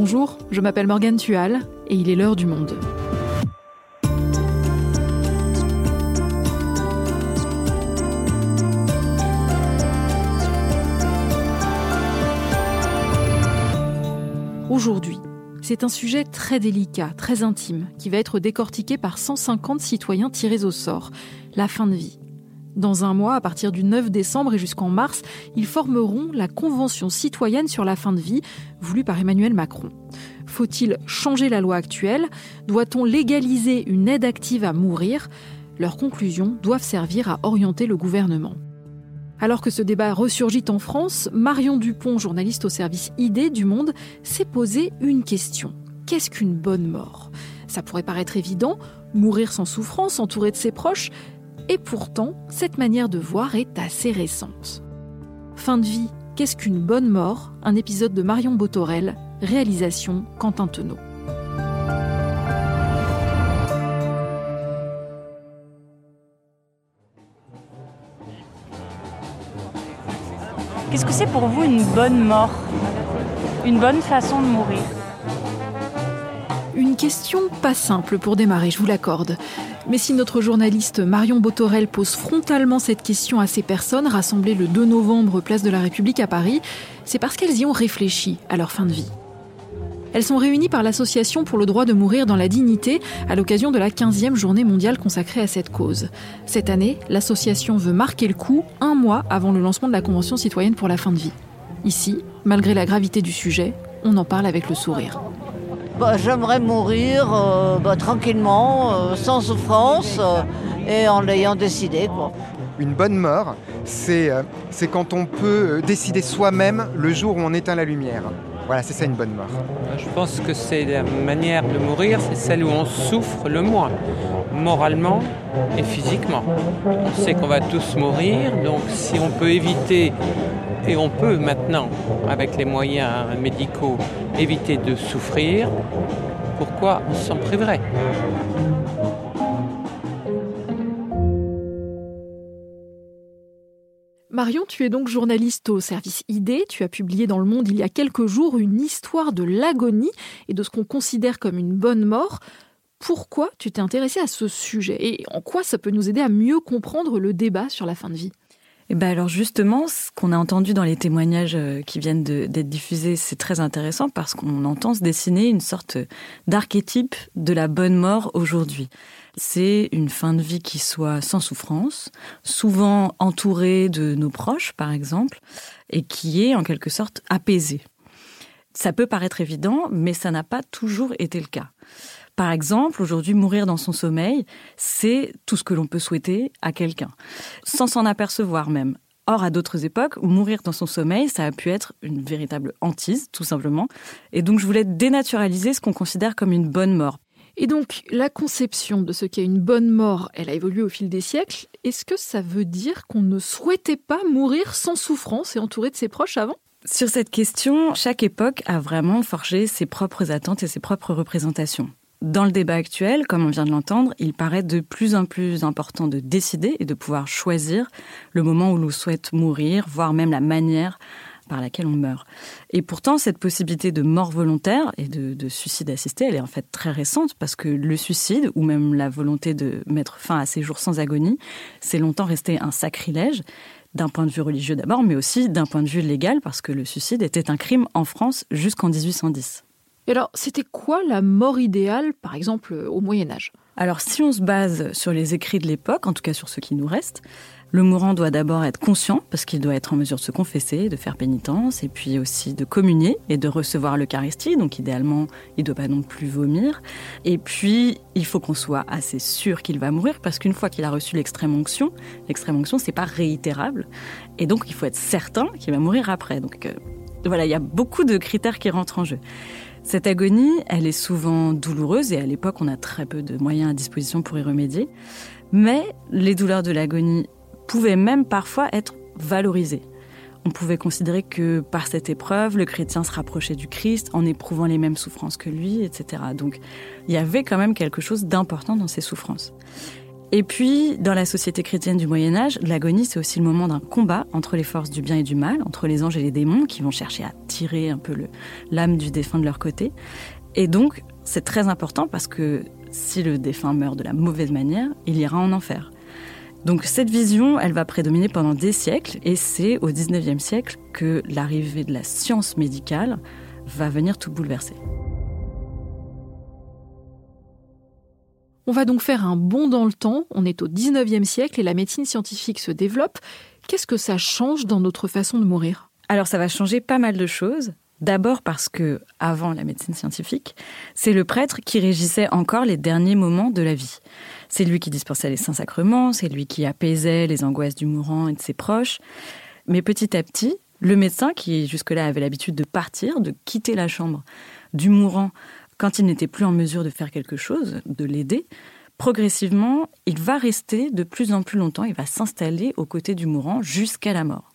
Bonjour, je m'appelle Morgane Tual et il est l'heure du monde. Aujourd'hui, c'est un sujet très délicat, très intime, qui va être décortiqué par 150 citoyens tirés au sort, la fin de vie. Dans un mois, à partir du 9 décembre et jusqu'en mars, ils formeront la Convention citoyenne sur la fin de vie, voulue par Emmanuel Macron. Faut-il changer la loi actuelle? Doit-on légaliser une aide active à mourir? Leurs conclusions doivent servir à orienter le gouvernement. Alors que ce débat ressurgit en France, Marion Dupont, journaliste au service ID du Monde, s'est posé une question. Qu'est-ce qu'une bonne mort? Ça pourrait paraître évident, mourir sans souffrance, entouré de ses proches, et pourtant, cette manière de voir est assez récente. Fin de vie, qu'est-ce qu'une bonne mort? Un épisode de Marion Botorel, réalisation Quentin Tenot. Qu'est-ce que c'est pour vous une bonne mort? Une bonne façon de mourir? Une question pas simple pour démarrer, je vous l'accorde. Mais si notre journaliste Marion Botorel pose frontalement cette question à ces personnes rassemblées le 2 novembre place de la République à Paris, c'est parce qu'elles y ont réfléchi à leur fin de vie. Elles sont réunies par l'Association pour le droit de mourir dans la dignité à l'occasion de la 15e journée mondiale consacrée à cette cause. Cette année, l'association veut marquer le coup un mois avant le lancement de la Convention citoyenne pour la fin de vie. Ici, malgré la gravité du sujet, on en parle avec le sourire. Bah, J'aimerais mourir euh, bah, tranquillement, euh, sans souffrance euh, et en l'ayant décidé. Une bonne mort, c'est quand on peut décider soi-même le jour où on éteint la lumière. Voilà, c'est ça une bonne mort. Je pense que c'est la manière de mourir, c'est celle où on souffre le moins, moralement et physiquement. On sait qu'on va tous mourir, donc si on peut éviter, et on peut maintenant, avec les moyens médicaux, éviter de souffrir, pourquoi on s'en priverait? Marion, tu es donc journaliste au service ID. Tu as publié dans Le Monde il y a quelques jours une histoire de l'agonie et de ce qu'on considère comme une bonne mort. Pourquoi tu t'es intéressé à ce sujet et en quoi ça peut nous aider à mieux comprendre le débat sur la fin de vie? Eh ben alors justement, ce qu'on a entendu dans les témoignages euh, qui viennent d'être diffusés, c'est très intéressant parce qu'on entend se dessiner une sorte d'archétype de la bonne mort aujourd'hui. C'est une fin de vie qui soit sans souffrance, souvent entourée de nos proches par exemple, et qui est en quelque sorte apaisée. Ça peut paraître évident, mais ça n'a pas toujours été le cas. Par exemple, aujourd'hui, mourir dans son sommeil, c'est tout ce que l'on peut souhaiter à quelqu'un, sans s'en apercevoir même. Or, à d'autres époques, mourir dans son sommeil, ça a pu être une véritable hantise, tout simplement. Et donc, je voulais dénaturaliser ce qu'on considère comme une bonne mort. Et donc, la conception de ce qu'est une bonne mort, elle a évolué au fil des siècles. Est-ce que ça veut dire qu'on ne souhaitait pas mourir sans souffrance et entouré de ses proches avant? Sur cette question, chaque époque a vraiment forgé ses propres attentes et ses propres représentations. Dans le débat actuel, comme on vient de l'entendre, il paraît de plus en plus important de décider et de pouvoir choisir le moment où l'on souhaite mourir, voire même la manière par laquelle on meurt. Et pourtant, cette possibilité de mort volontaire et de, de suicide assisté, elle est en fait très récente parce que le suicide, ou même la volonté de mettre fin à ses jours sans agonie, c'est longtemps resté un sacrilège d'un point de vue religieux d'abord, mais aussi d'un point de vue légal, parce que le suicide était un crime en France jusqu'en 1810. Et alors, c'était quoi la mort idéale, par exemple, au Moyen Âge? Alors, si on se base sur les écrits de l'époque, en tout cas sur ce qui nous reste, le mourant doit d'abord être conscient, parce qu'il doit être en mesure de se confesser, de faire pénitence, et puis aussi de communier et de recevoir l'Eucharistie. Donc, idéalement, il ne doit pas non plus vomir. Et puis, il faut qu'on soit assez sûr qu'il va mourir, parce qu'une fois qu'il a reçu l'extrême onction, l'extrême onction, c'est pas réitérable. Et donc, il faut être certain qu'il va mourir après. Donc, euh, voilà, il y a beaucoup de critères qui rentrent en jeu. Cette agonie, elle est souvent douloureuse et à l'époque, on a très peu de moyens à disposition pour y remédier. Mais les douleurs de l'agonie pouvaient même parfois être valorisées. On pouvait considérer que par cette épreuve, le chrétien se rapprochait du Christ en éprouvant les mêmes souffrances que lui, etc. Donc il y avait quand même quelque chose d'important dans ces souffrances. Et puis, dans la société chrétienne du Moyen Âge, l'agonie, c'est aussi le moment d'un combat entre les forces du bien et du mal, entre les anges et les démons, qui vont chercher à tirer un peu l'âme du défunt de leur côté. Et donc, c'est très important parce que si le défunt meurt de la mauvaise manière, il ira en enfer. Donc cette vision, elle va prédominer pendant des siècles, et c'est au 19e siècle que l'arrivée de la science médicale va venir tout bouleverser. On va donc faire un bond dans le temps, on est au 19e siècle et la médecine scientifique se développe. Qu'est-ce que ça change dans notre façon de mourir? Alors ça va changer pas mal de choses. D'abord parce que, avant la médecine scientifique, c'est le prêtre qui régissait encore les derniers moments de la vie. C'est lui qui dispensait les saints sacrements, c'est lui qui apaisait les angoisses du mourant et de ses proches. Mais petit à petit, le médecin, qui jusque-là avait l'habitude de partir, de quitter la chambre du mourant quand il n'était plus en mesure de faire quelque chose, de l'aider, progressivement, il va rester de plus en plus longtemps, il va s'installer aux côtés du mourant jusqu'à la mort.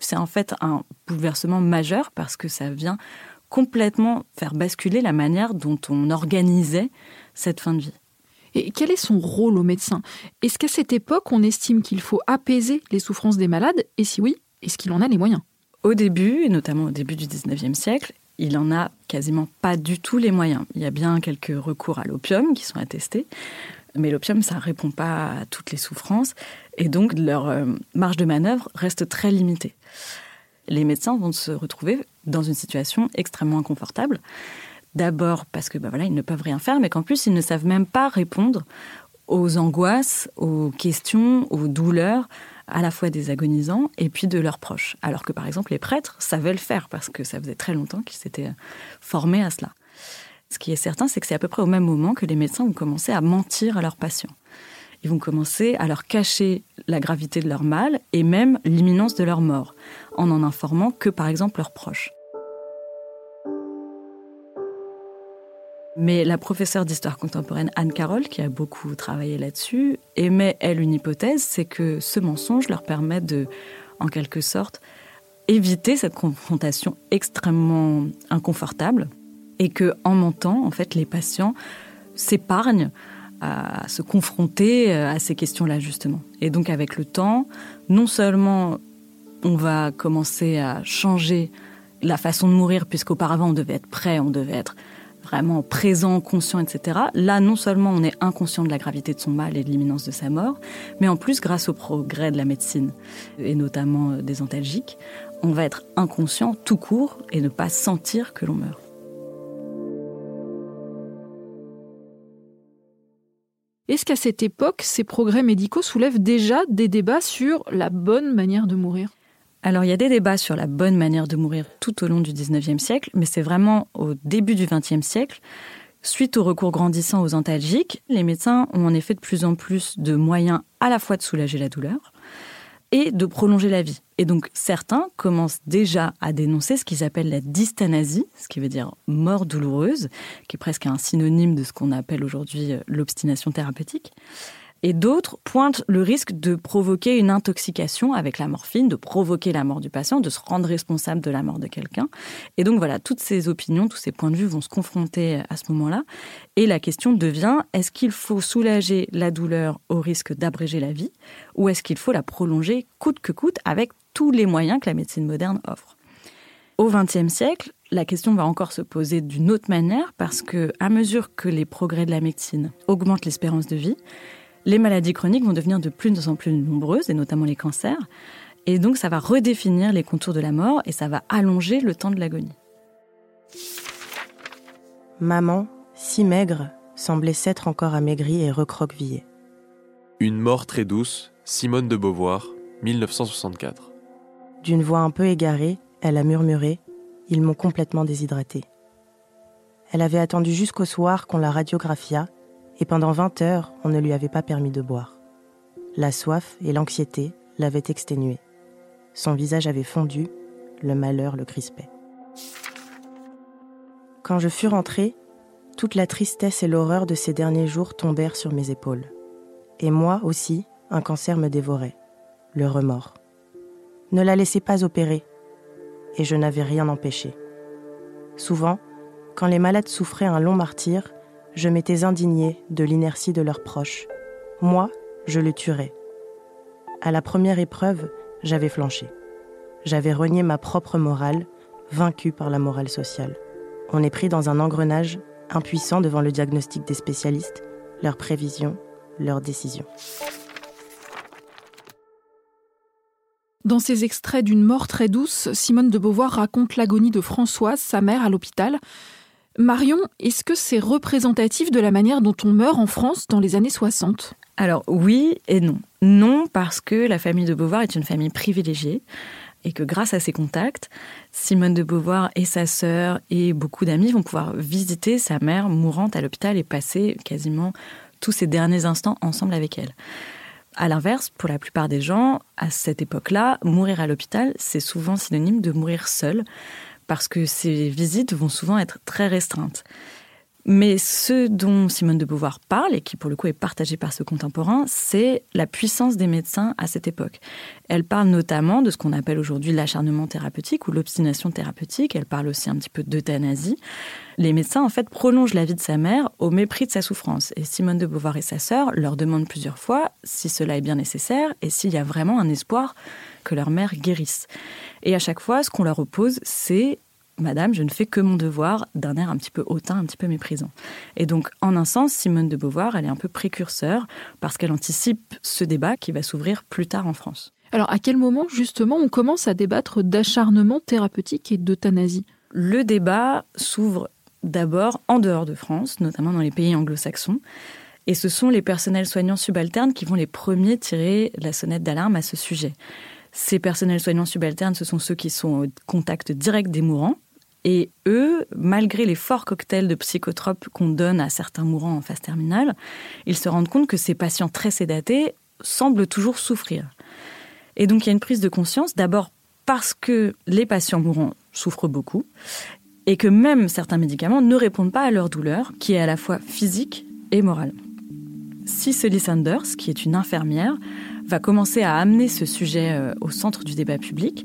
C'est en fait un bouleversement majeur parce que ça vient complètement faire basculer la manière dont on organisait cette fin de vie. Et quel est son rôle au médecin? Est-ce qu'à cette époque, on estime qu'il faut apaiser les souffrances des malades? Et si oui, est-ce qu'il en a les moyens? Au début, et notamment au début du 19e siècle, il en a quasiment pas du tout les moyens. Il y a bien quelques recours à l'opium qui sont attestés, mais l'opium, ça ne répond pas à toutes les souffrances, et donc leur euh, marge de manœuvre reste très limitée. Les médecins vont se retrouver dans une situation extrêmement inconfortable. D'abord parce que ben voilà, ils ne peuvent rien faire, mais qu'en plus, ils ne savent même pas répondre aux angoisses, aux questions, aux douleurs, à la fois des agonisants et puis de leurs proches. Alors que par exemple les prêtres savaient le faire parce que ça faisait très longtemps qu'ils s'étaient formés à cela. Ce qui est certain, c'est que c'est à peu près au même moment que les médecins vont commencer à mentir à leurs patients. Ils vont commencer à leur cacher la gravité de leur mal et même l'imminence de leur mort, en n'en informant que par exemple leurs proches. Mais la professeure d'histoire contemporaine Anne Carroll, qui a beaucoup travaillé là-dessus, émet, elle, une hypothèse, c'est que ce mensonge leur permet de, en quelque sorte, éviter cette confrontation extrêmement inconfortable et que, en mentant, en fait, les patients s'épargnent à se confronter à ces questions-là, justement. Et donc, avec le temps, non seulement on va commencer à changer la façon de mourir, puisqu'auparavant on devait être prêt, on devait être vraiment présent, conscient, etc. Là, non seulement on est inconscient de la gravité de son mal et de l'imminence de sa mort, mais en plus, grâce au progrès de la médecine, et notamment euh, des antalgiques, on va être inconscient tout court et ne pas sentir que l'on meurt. Est-ce qu'à cette époque, ces progrès médicaux soulèvent déjà des débats sur la bonne manière de mourir? Alors il y a des débats sur la bonne manière de mourir tout au long du 19e siècle, mais c'est vraiment au début du 20e siècle. Suite au recours grandissant aux antalgiques, les médecins ont en effet de plus en plus de moyens à la fois de soulager la douleur et de prolonger la vie. Et donc certains commencent déjà à dénoncer ce qu'ils appellent la dystanasie, ce qui veut dire mort douloureuse, qui est presque un synonyme de ce qu'on appelle aujourd'hui euh, l'obstination thérapeutique et d'autres pointent le risque de provoquer une intoxication avec la morphine, de provoquer la mort du patient, de se rendre responsable de la mort de quelqu'un. Et donc voilà, toutes ces opinions, tous ces points de vue vont se confronter à ce moment-là. Et la question devient, est-ce qu'il faut soulager la douleur au risque d'abréger la vie ou est-ce qu'il faut la prolonger coûte que coûte avec tous les moyens que la médecine moderne offre? Au XXe siècle, la question va encore se poser d'une autre manière parce que, à mesure que les progrès de la médecine augmentent l'espérance de vie, les maladies chroniques vont devenir de plus en plus nombreuses, et notamment les cancers. Et donc, ça va redéfinir les contours de la mort et ça va allonger le temps de l'agonie. Maman, si maigre, semblait s'être encore amaigrie et recroquevillée. Une mort très douce, Simone de Beauvoir, 1964. D'une voix un peu égarée, elle a murmuré Ils m'ont complètement déshydraté. Elle avait attendu jusqu'au soir qu'on la radiographia et pendant 20 heures, on ne lui avait pas permis de boire. La soif et l'anxiété l'avaient exténué. Son visage avait fondu, le malheur le crispait. Quand je fus rentrée, toute la tristesse et l'horreur de ces derniers jours tombèrent sur mes épaules. Et moi aussi, un cancer me dévorait, le remords. Ne la laissez pas opérer. Et je n'avais rien empêché. Souvent, quand les malades souffraient un long martyr, je m'étais indignée de l'inertie de leurs proches, Moi, je le tuerais. À la première épreuve, j'avais flanché. J'avais renié ma propre morale, vaincue par la morale sociale. On est pris dans un engrenage, impuissant devant le diagnostic des spécialistes, leurs prévisions, leurs décisions. Dans ces extraits d'une mort très douce, Simone de Beauvoir raconte l'agonie de Françoise, sa mère, à l'hôpital. Marion, est-ce que c'est représentatif de la manière dont on meurt en France dans les années 60 Alors oui et non. Non parce que la famille de Beauvoir est une famille privilégiée et que grâce à ses contacts, Simone de Beauvoir et sa sœur et beaucoup d'amis vont pouvoir visiter sa mère mourante à l'hôpital et passer quasiment tous ses derniers instants ensemble avec elle. À l'inverse, pour la plupart des gens, à cette époque-là, mourir à l'hôpital, c'est souvent synonyme de mourir seul, parce que ces visites vont souvent être très restreintes. Mais ce dont Simone de Beauvoir parle, et qui pour le coup est partagé par ce contemporain, c'est la puissance des médecins à cette époque. Elle parle notamment de ce qu'on appelle aujourd'hui l'acharnement thérapeutique ou l'obstination thérapeutique. Elle parle aussi un petit peu d'euthanasie. Les médecins, en fait, prolongent la vie de sa mère au mépris de sa souffrance. Et Simone de Beauvoir et sa sœur leur demandent plusieurs fois si cela est bien nécessaire et s'il y a vraiment un espoir que leur mère guérisse. Et à chaque fois, ce qu'on leur oppose, c'est Madame, je ne fais que mon devoir d'un air un petit peu hautain, un petit peu méprisant. Et donc, en un sens, Simone de Beauvoir, elle est un peu précurseur parce qu'elle anticipe ce débat qui va s'ouvrir plus tard en France. Alors, à quel moment, justement, on commence à débattre d'acharnement thérapeutique et d'euthanasie? Le débat s'ouvre d'abord en dehors de France, notamment dans les pays anglo-saxons. Et ce sont les personnels soignants subalternes qui vont les premiers tirer la sonnette d'alarme à ce sujet. Ces personnels soignants subalternes, ce sont ceux qui sont au contact direct des mourants, et eux, malgré les forts cocktails de psychotropes qu'on donne à certains mourants en phase terminale, ils se rendent compte que ces patients très sédatés semblent toujours souffrir. Et donc il y a une prise de conscience, d'abord parce que les patients mourants souffrent beaucoup, et que même certains médicaments ne répondent pas à leur douleur, qui est à la fois physique et morale. Cicely Sanders, qui est une infirmière, va commencer à amener ce sujet euh, au centre du débat public.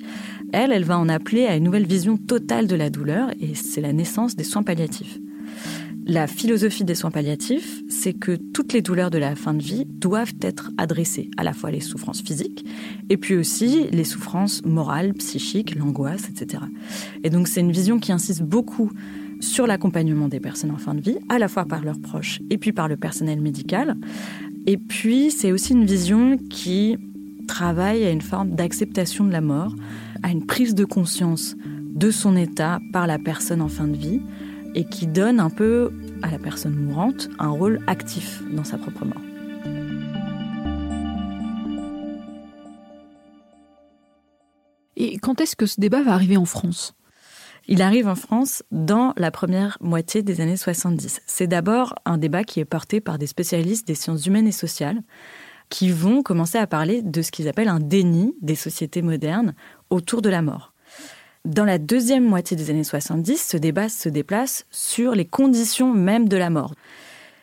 Elle, elle va en appeler à une nouvelle vision totale de la douleur et c'est la naissance des soins palliatifs. La philosophie des soins palliatifs, c'est que toutes les douleurs de la fin de vie doivent être adressées, à la fois les souffrances physiques et puis aussi les souffrances morales, psychiques, l'angoisse, etc. Et donc c'est une vision qui insiste beaucoup sur l'accompagnement des personnes en fin de vie, à la fois par leurs proches et puis par le personnel médical, et puis, c'est aussi une vision qui travaille à une forme d'acceptation de la mort, à une prise de conscience de son état par la personne en fin de vie, et qui donne un peu à la personne mourante un rôle actif dans sa propre mort. Et quand est-ce que ce débat va arriver en France? Il arrive en France dans la première moitié des années 70. C'est d'abord un débat qui est porté par des spécialistes des sciences humaines et sociales qui vont commencer à parler de ce qu'ils appellent un déni des sociétés modernes autour de la mort. Dans la deuxième moitié des années 70, ce débat se déplace sur les conditions même de la mort.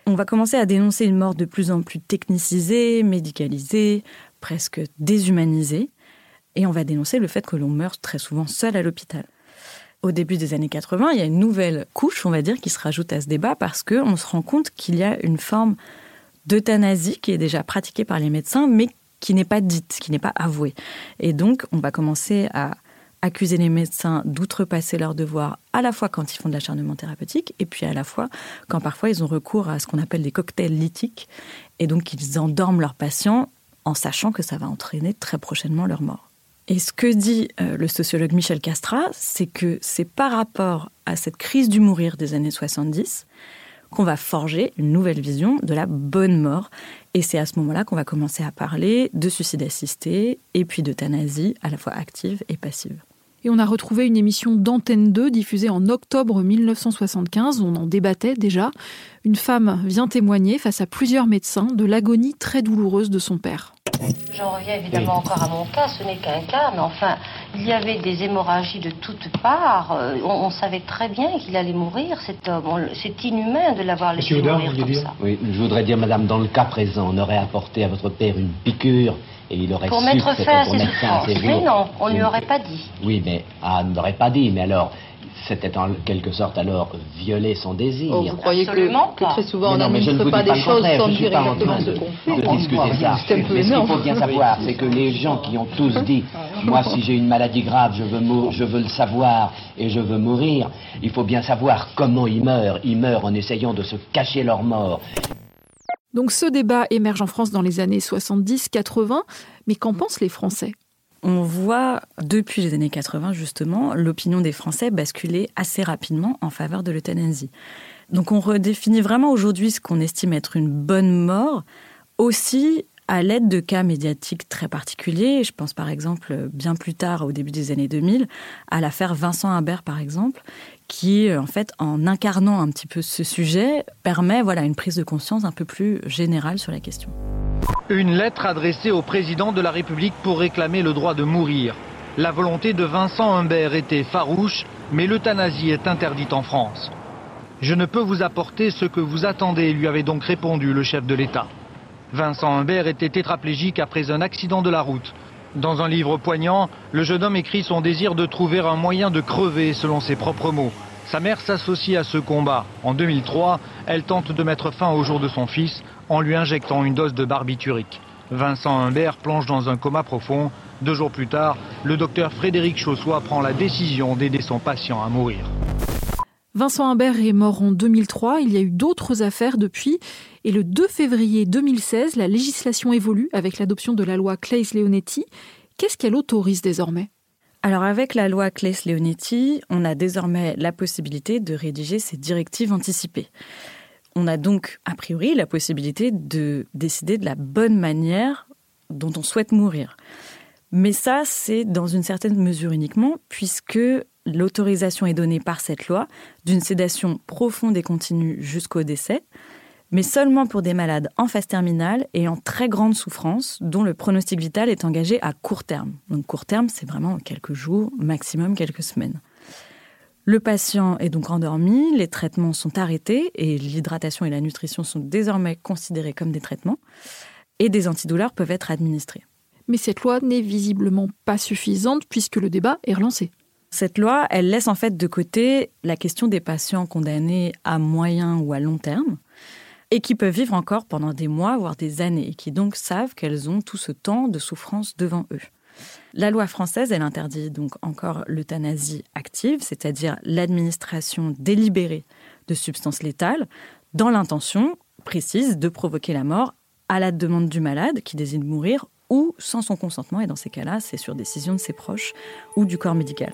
On va commencer à dénoncer une mort de plus en plus technicisée, médicalisée, presque déshumanisée, et on va dénoncer le fait que l'on meurt très souvent seul à l'hôpital au début des années 80, il y a une nouvelle couche, on va dire, qui se rajoute à ce débat parce qu'on se rend compte qu'il y a une forme d'euthanasie qui est déjà pratiquée par les médecins, mais qui n'est pas dite, qui n'est pas avouée. Et donc, on va commencer à accuser les médecins d'outrepasser leurs devoirs à la fois quand ils font de l'acharnement thérapeutique et puis à la fois quand parfois ils ont recours à ce qu'on appelle des cocktails lithiques et donc ils endorment leurs patients en sachant que ça va entraîner très prochainement leur mort. Et ce que dit euh, le sociologue Michel Castra, c'est que c'est par rapport à cette crise du mourir des années 70 qu'on va forger une nouvelle vision de la bonne mort. Et c'est à ce moment-là qu'on va commencer à parler de suicide assisté et puis d'euthanasie à la fois active et passive. Et on a retrouvé une émission d'Antenne 2 diffusée en octobre 1975. On en débattait déjà. Une femme vient témoigner face à plusieurs médecins de l'agonie très douloureuse de son père. J'en reviens évidemment encore à mon cas, ce n'est qu'un cas, mais enfin, il y avait des hémorragies de toutes parts. Euh, on, savait très bien qu'il allait mourir, cet homme. C'est inhumain de l'avoir laissé mourir comme ça. Oui, je voudrais dire, madame, dans le cas présent, on aurait apporté à votre père une piqûre et il aurait Pour mettre fin à ses souffrances. Mais non, on ne lui aurait pas dit. Oui, mais ah, on n'aurait pas dit, mais alors, c'était en quelque sorte alors violer son désir. Oh, vous croyez que, que, très souvent mais on n'administre pas, pas des choses sans dire exactement ce qu'on fait de discuter ça. Mais ce qu'il faut bien savoir, c'est que les gens qui ont tous dit moi si j'ai une maladie grave, je veux, je veux le savoir et je veux mourir, il faut bien savoir comment ils meurent. Ils meurent en essayant de se cacher leur mort. Donc ce débat émerge en France dans les années 70-80, mais qu'en pensent les Français? On voit depuis les années 80 justement l'opinion des Français basculer assez rapidement en faveur de l'euthanasie. Donc on redéfinit vraiment aujourd'hui ce qu'on estime être une bonne mort aussi à l'aide de cas médiatiques très particuliers. Je pense par exemple bien plus tard, au début des années 2000, à l'affaire Vincent Imbert par exemple, qui en fait, en incarnant un petit peu ce sujet, permet voilà une prise de conscience un peu plus générale sur la question. Une lettre adressée au président de la République pour réclamer le droit de mourir. La volonté de Vincent Humbert était farouche, mais l'euthanasie est interdite en France. Je ne peux vous apporter ce que vous attendez, lui avait donc répondu le chef de l'État. Vincent Humbert était tétraplégique après un accident de la route. Dans un livre poignant, le jeune homme écrit son désir de trouver un moyen de crever, selon ses propres mots. Sa mère s'associe à ce combat. En 2003, elle tente de mettre fin au jour de son fils en lui injectant une dose de barbiturique. Vincent Humbert plonge dans un coma profond. Deux jours plus tard, le docteur Frédéric Chaussois prend la décision d'aider son patient à mourir. Vincent Humbert est mort en 2003, il y a eu d'autres affaires depuis, et le 2 février 2016, la législation évolue avec l'adoption de la loi Claes-Leonetti. Qu'est-ce qu'elle autorise désormais? Alors avec la loi Claes-Leonetti, on a désormais la possibilité de rédiger ces directives anticipées. On a donc, a priori, la possibilité de décider de la bonne manière dont on souhaite mourir. Mais ça, c'est dans une certaine mesure uniquement, puisque l'autorisation est donnée par cette loi d'une sédation profonde et continue jusqu'au décès, mais seulement pour des malades en phase terminale et en très grande souffrance, dont le pronostic vital est engagé à court terme. Donc court terme, c'est vraiment quelques jours, maximum quelques semaines. Le patient est donc endormi, les traitements sont arrêtés et l'hydratation et la nutrition sont désormais considérés comme des traitements et des antidouleurs peuvent être administrés. Mais cette loi n'est visiblement pas suffisante puisque le débat est relancé. Cette loi, elle laisse en fait de côté la question des patients condamnés à moyen ou à long terme et qui peuvent vivre encore pendant des mois, voire des années, et qui donc savent qu'elles ont tout ce temps de souffrance devant eux. La loi française, elle interdit donc encore l'euthanasie active, c'est-à-dire l'administration délibérée de substances létales dans l'intention précise de provoquer la mort à la demande du malade qui décide de mourir ou sans son consentement, et dans ces cas-là, c'est sur décision de ses proches ou du corps médical.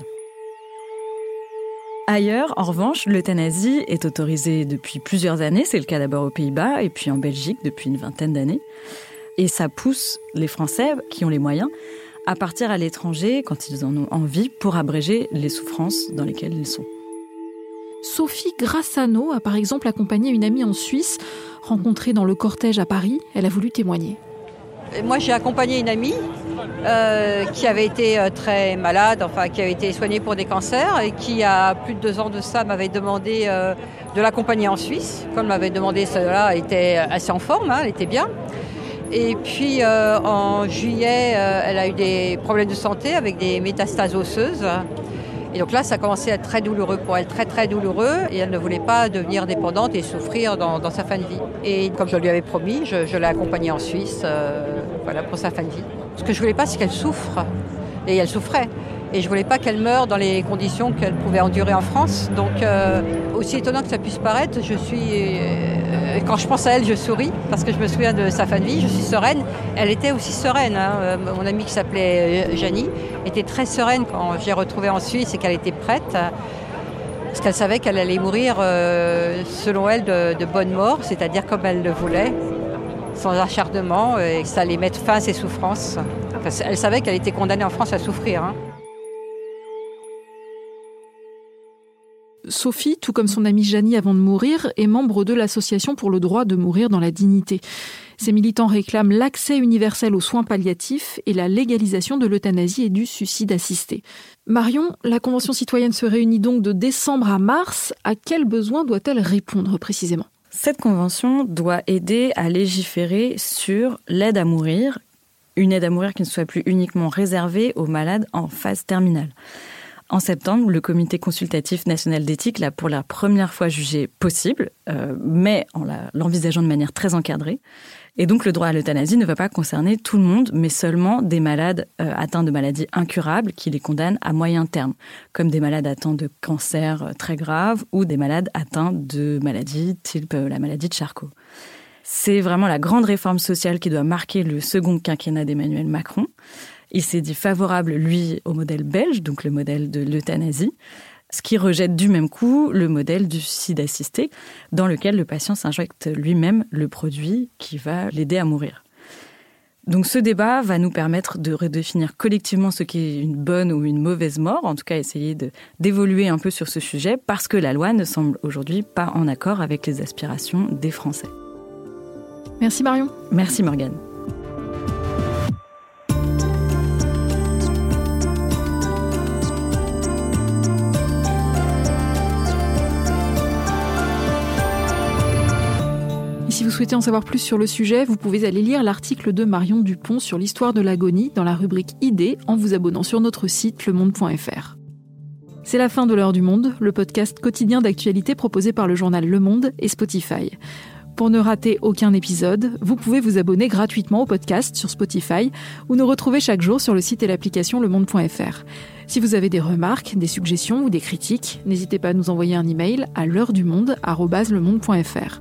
Ailleurs, en revanche, l'euthanasie est autorisée depuis plusieurs années. C'est le cas d'abord aux Pays-Bas et puis en Belgique depuis une vingtaine d'années. Et ça pousse les Français qui ont les moyens à partir à l'étranger quand ils en ont envie pour abréger les souffrances dans lesquelles ils sont. Sophie Grassano a par exemple accompagné une amie en Suisse rencontrée dans le cortège à Paris. Elle a voulu témoigner. Moi, j'ai accompagné une amie euh, qui avait été euh, très malade, enfin qui avait été soignée pour des cancers et qui, a plus de deux ans de ça, m'avait demandé euh, de l'accompagner en Suisse. Comme m'avait demandé cela, était assez en forme, hein, elle était bien. Et puis en juillet, elle a eu des problèmes de santé avec des métastases osseuses. Et donc là, ça a commencé à être très douloureux pour elle, très très douloureux. Et elle ne voulait pas devenir dépendante et souffrir dans, sa fin de vie. Et comme je lui avais promis, je, l'ai accompagnée en Suisse euh, voilà, pour sa fin de vie. Ce que je voulais pas, c'est qu'elle souffre. Et elle souffrait. Et je voulais pas qu'elle meure dans les conditions qu'elle pouvait endurer en France. Donc, aussi étonnant que ça puisse paraître, je suis quand je pense à elle, je souris parce que je me souviens de sa fin de vie. Je suis sereine. Elle était aussi sereine. Hein. Euh, mon amie qui s'appelait euh, Janie était très sereine quand j'ai retrouvé en Suisse et qu'elle était prête. Parce qu'elle savait qu'elle allait mourir, euh, selon elle, de, bonne mort, c'est-à-dire comme elle le voulait, sans acharnement, et que ça allait mettre fin à ses souffrances. elle savait qu'elle était condamnée en France à souffrir. Hein. Sophie, tout comme son amie Janie avant de mourir, est membre de l'Association pour le droit de mourir dans la dignité. Ces militants réclament l'accès universel aux soins palliatifs et la légalisation de l'euthanasie et du suicide assisté. Marion, la Convention citoyenne se réunit donc de décembre à mars. À quels besoins doit-elle répondre précisément? Cette convention doit aider à légiférer sur l'aide à mourir, une aide à mourir qui ne soit plus uniquement réservée aux malades en phase terminale. En septembre, le Comité consultatif national d'éthique l'a pour la première fois jugé possible, euh, mais en l'envisageant de manière très encadrée. Et donc le droit à l'euthanasie ne va pas concerner tout le monde, mais seulement des malades euh, atteints de maladies incurables qui les condamnent à moyen terme, comme des malades atteints de cancer euh, très graves ou des malades atteints de maladies type la maladie de Charcot. C'est vraiment la grande réforme sociale qui doit marquer le second quinquennat d'Emmanuel Macron. Il s'est dit favorable, lui, au modèle belge, donc le modèle de l'euthanasie ce qui rejette du même coup le modèle du suicide assisté, dans lequel le patient s'injecte lui-même le produit qui va l'aider à mourir. Donc ce débat va nous permettre de redéfinir collectivement ce qu'est une bonne ou une mauvaise mort, en tout cas essayer d'évoluer un peu sur ce sujet, parce que la loi ne semble aujourd'hui pas en accord avec les aspirations des Français. Merci Marion. Merci Morgane. Si vous souhaitez en savoir plus sur le sujet, vous pouvez aller lire l'article de Marion Dupont sur l'histoire de l'agonie dans la rubrique Idées en vous abonnant sur notre site lemonde.fr. C'est la fin de l'heure du monde, le podcast quotidien d'actualité proposé par le journal Le Monde et Spotify. Pour ne rater aucun épisode, vous pouvez vous abonner gratuitement au podcast sur Spotify ou nous retrouver chaque jour sur le site et l'application lemonde.fr. Si vous avez des remarques, des suggestions ou des critiques, n'hésitez pas à nous envoyer un email à l'heure du monde@lemonde.fr.